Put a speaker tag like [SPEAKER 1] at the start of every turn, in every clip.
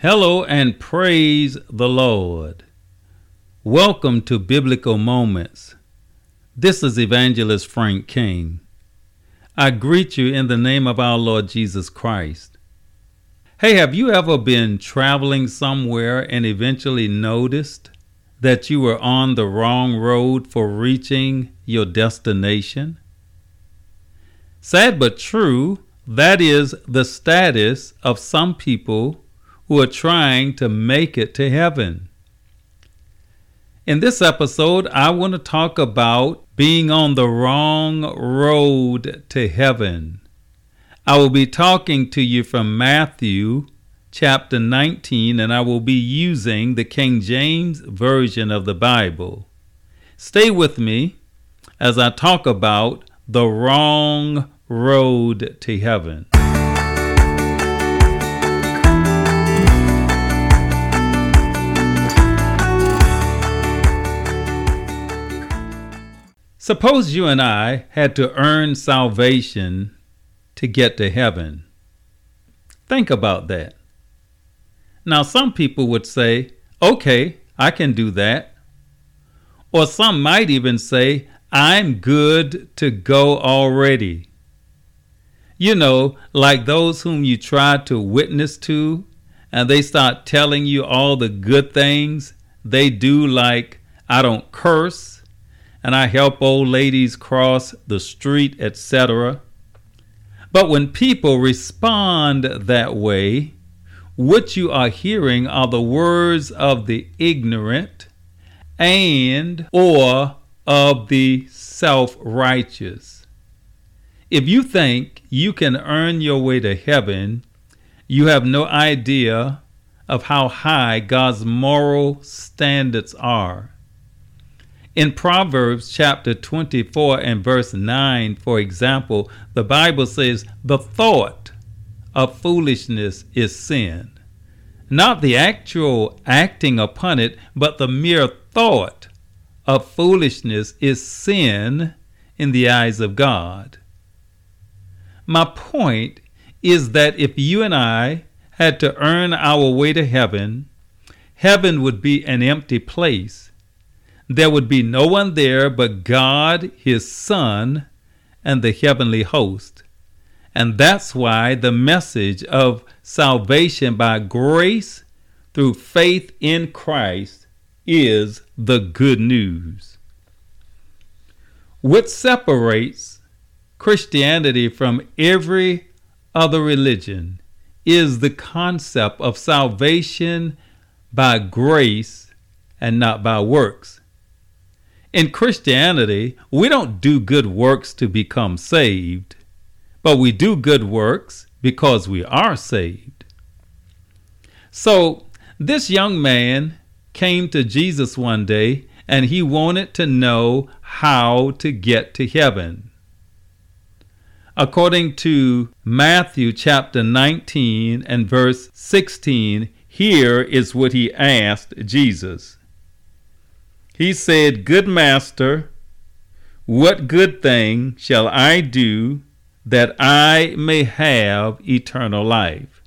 [SPEAKER 1] Hello and praise the Lord. Welcome to Biblical Moments. This is Evangelist Frank King. I greet you in the name of our Lord Jesus Christ. Hey, have you ever been traveling somewhere and eventually noticed that you were on the wrong road for reaching your destination? Sad but true, that is the status of some people who are trying to make it to heaven. In this episode, I want to talk about being on the wrong road to heaven. I will be talking to you from Matthew chapter 19, and I will be using the King James Version of the Bible. Stay with me as I talk about the wrong road to heaven. Suppose you and I had to earn salvation to get to heaven. Think about that. Now, some people would say, okay, I can do that. Or some might even say, I'm good to go already. You know, like those whom you try to witness to, and they start telling you all the good things they do, like, I don't curse, and I help old ladies cross the street, etc. But when people respond that way, what you are hearing are the words of the ignorant and or of the self-righteous. If you think you can earn your way to heaven, you have no idea of how high God's moral standards are. In Proverbs chapter 24 and verse 9, for example, the Bible says, The thought of foolishness is sin. Not the actual acting upon it, but the mere thought of foolishness is sin in the eyes of God. My point is that if you and I had to earn our way to heaven, heaven would be an empty place there would be no one there but God, His Son, and the heavenly host. And that's why the message of salvation by grace through faith in Christ is the good news. What separates Christianity from every other religion is the concept of salvation by grace and not by works. In Christianity, we don't do good works to become saved, but we do good works because we are saved. So, this young man came to Jesus one day and he wanted to know how to get to heaven. According to Matthew chapter 19 and verse 16, here is what he asked Jesus. He said, Good master, what good thing shall I do that I may have eternal life?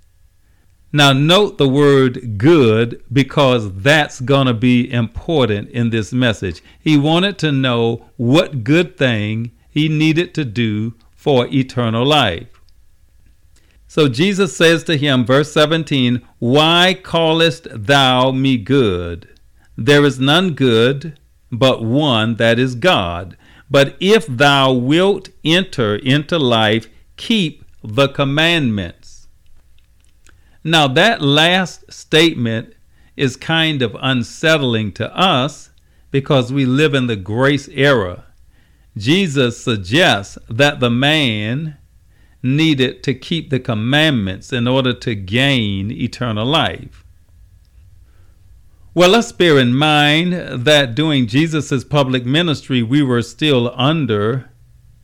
[SPEAKER 1] Now, note the word good because that's going to be important in this message. He wanted to know what good thing he needed to do for eternal life. So Jesus says to him, verse 17, Why callest thou me good? There is none good, but one that is God. But if thou wilt enter into life, keep the commandments. Now, that last statement is kind of unsettling to us because we live in the grace era. Jesus suggests that the man needed to keep the commandments in order to gain eternal life. Well, let's bear in mind that during Jesus' public ministry, we were still under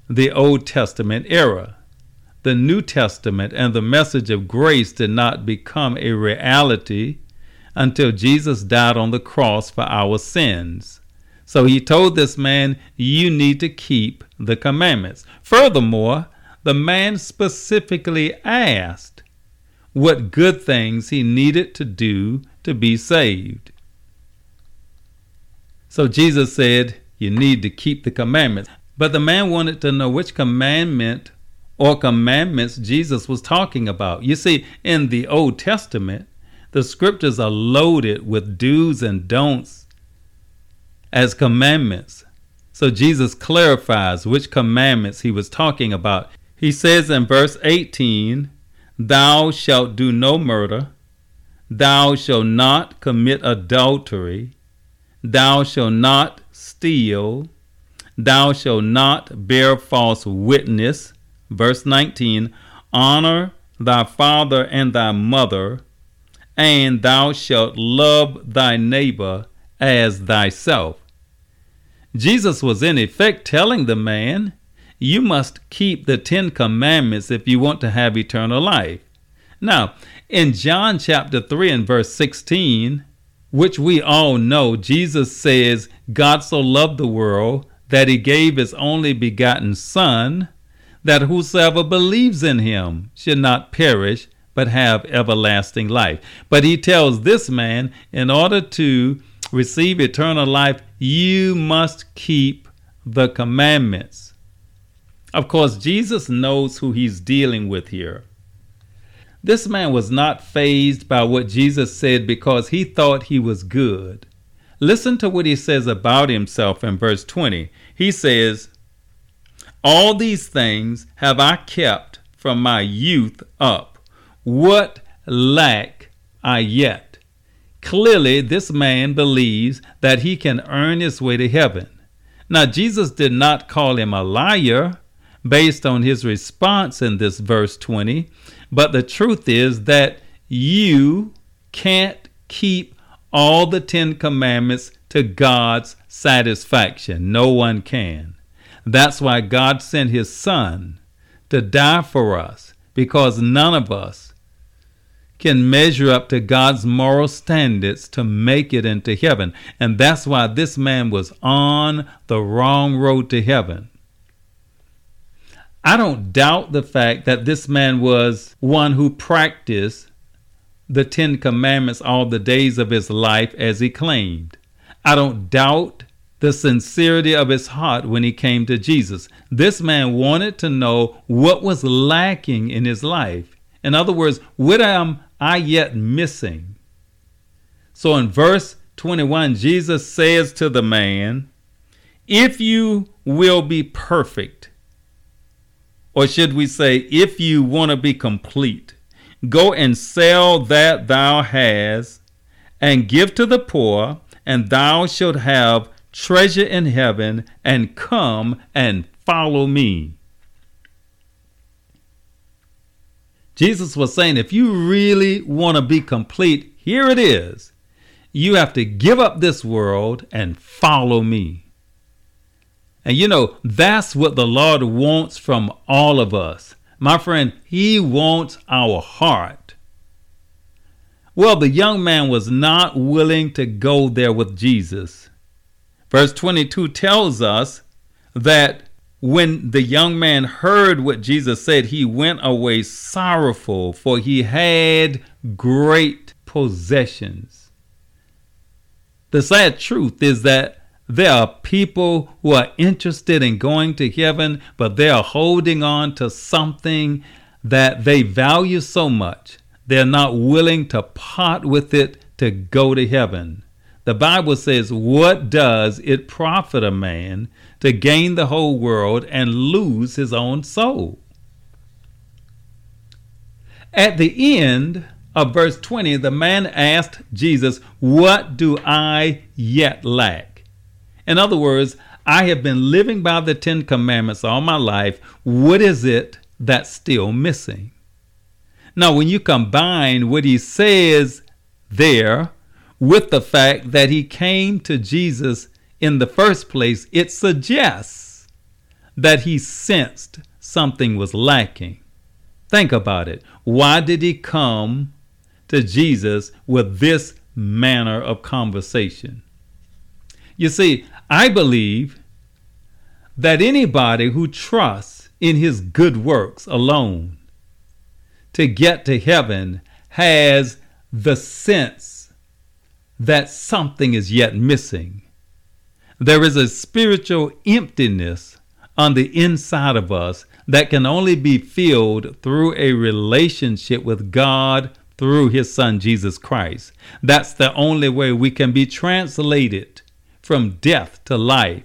[SPEAKER 1] the Old Testament era. The New Testament and the message of grace did not become a reality until Jesus died on the cross for our sins. So he told this man, You need to keep the commandments. Furthermore, the man specifically asked, what good things he needed to do to be saved. So Jesus said, You need to keep the commandments. But the man wanted to know which commandment or commandments Jesus was talking about. You see, in the Old Testament, the scriptures are loaded with do's and don'ts as commandments. So Jesus clarifies which commandments he was talking about. He says in verse 18, Thou shalt do no murder, thou shalt not commit adultery, thou shalt not steal, thou shalt not bear false witness. Verse 19, Honor thy father and thy mother, and thou shalt love thy neighbor as thyself. Jesus was in effect telling the man, You must keep the Ten Commandments if you want to have eternal life. Now, in John chapter 3 and verse 16, which we all know, Jesus says, God so loved the world that he gave his only begotten Son, that whosoever believes in him should not perish, but have everlasting life. But he tells this man, in order to receive eternal life, you must keep the commandments. Of course, Jesus knows who he's dealing with here. This man was not fazed by what Jesus said because he thought he was good. Listen to what he says about himself in verse 20. He says, All these things have I kept from my youth up. What lack I yet? Clearly, this man believes that he can earn his way to heaven. Now, Jesus did not call him a liar based on his response in this verse 20, but the truth is that you can't keep all the Ten Commandments to God's satisfaction. No one can. That's why God sent his Son to die for us, because none of us can measure up to God's moral standards to make it into heaven. And that's why this man was on the wrong road to heaven. I don't doubt the fact that this man was one who practiced the Ten Commandments all the days of his life as he claimed. I don't doubt the sincerity of his heart when he came to Jesus. This man wanted to know what was lacking in his life. In other words, what am I yet missing? So in verse 21, Jesus says to the man, If you will be perfect, or should we say, if you want to be complete, go and sell that thou hast and give to the poor, and thou shalt have treasure in heaven, and come and follow me. Jesus was saying, if you really want to be complete, here it is. You have to give up this world and follow me. And you know, that's what the Lord wants from all of us. My friend, He wants our heart. Well, the young man was not willing to go there with Jesus. Verse 22 tells us that when the young man heard what Jesus said, he went away sorrowful, for he had great possessions. The sad truth is that there are people who are interested in going to heaven, but they are holding on to something that they value so much, they're not willing to part with it to go to heaven. The Bible says, What does it profit a man to gain the whole world and lose his own soul? At the end of verse 20, the man asked Jesus, What do I yet lack? In other words, I have been living by the Ten Commandments all my life. What is it that's still missing? Now, when you combine what he says there with the fact that he came to Jesus in the first place, it suggests that he sensed something was lacking. Think about it. Why did he come to Jesus with this manner of conversation? You see, I believe that anybody who trusts in his good works alone to get to heaven has the sense that something is yet missing. There is a spiritual emptiness on the inside of us that can only be filled through a relationship with God through His Son Jesus Christ. That's the only way we can be translated from death to life.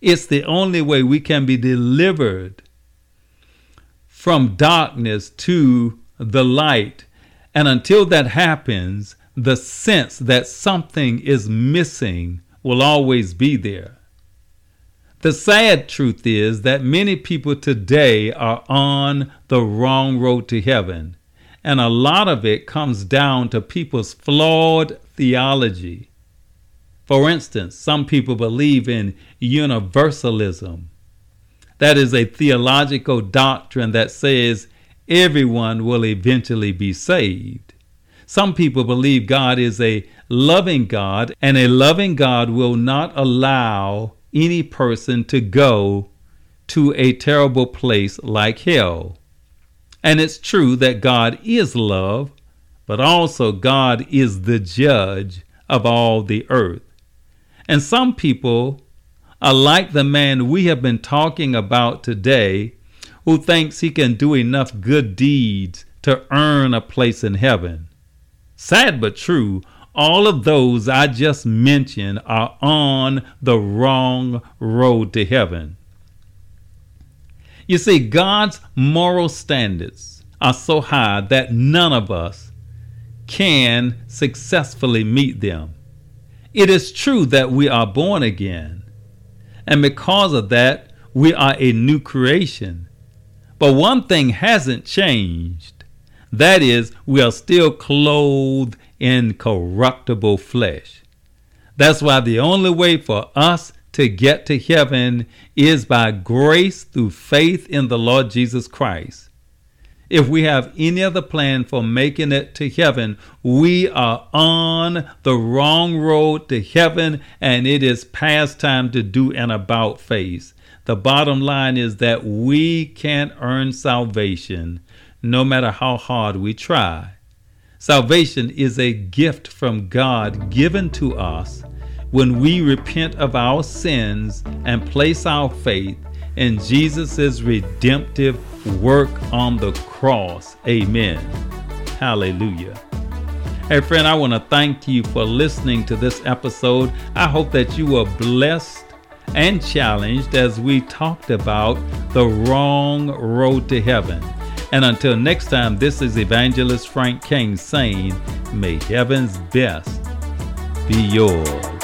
[SPEAKER 1] It's the only way we can be delivered from darkness to the light. And until that happens, the sense that something is missing will always be there. The sad truth is that many people today are on the wrong road to heaven, and a lot of it comes down to people's flawed theology. For instance, some people believe in universalism. That is a theological doctrine that says everyone will eventually be saved. Some people believe God is a loving God, and a loving God will not allow any person to go to a terrible place like hell. And it's true that God is love, but also God is the judge of all the earth. And some people are like the man we have been talking about today, who thinks he can do enough good deeds to earn a place in heaven. Sad but true, all of those I just mentioned are on the wrong road to heaven. You see, God's moral standards are so high that none of us can successfully meet them. It is true that we are born again, and because of that, we are a new creation. But one thing hasn't changed that is, we are still clothed incorruptible flesh. That's why the only way for us to get to heaven is by grace through faith in the Lord Jesus Christ. If we have any other plan for making it to heaven, we are on the wrong road to heaven and it is past time to do an about face. The bottom line is that we can't earn salvation no matter how hard we try. Salvation is a gift from God given to us when we repent of our sins and place our faith in Jesus' redemptive work on the cross. Amen. Hallelujah. Hey, friend, I want to thank you for listening to this episode. I hope that you were blessed and challenged as we talked about the wrong road to heaven. And until next time, this is Evangelist Frank King saying, May heaven's best be yours.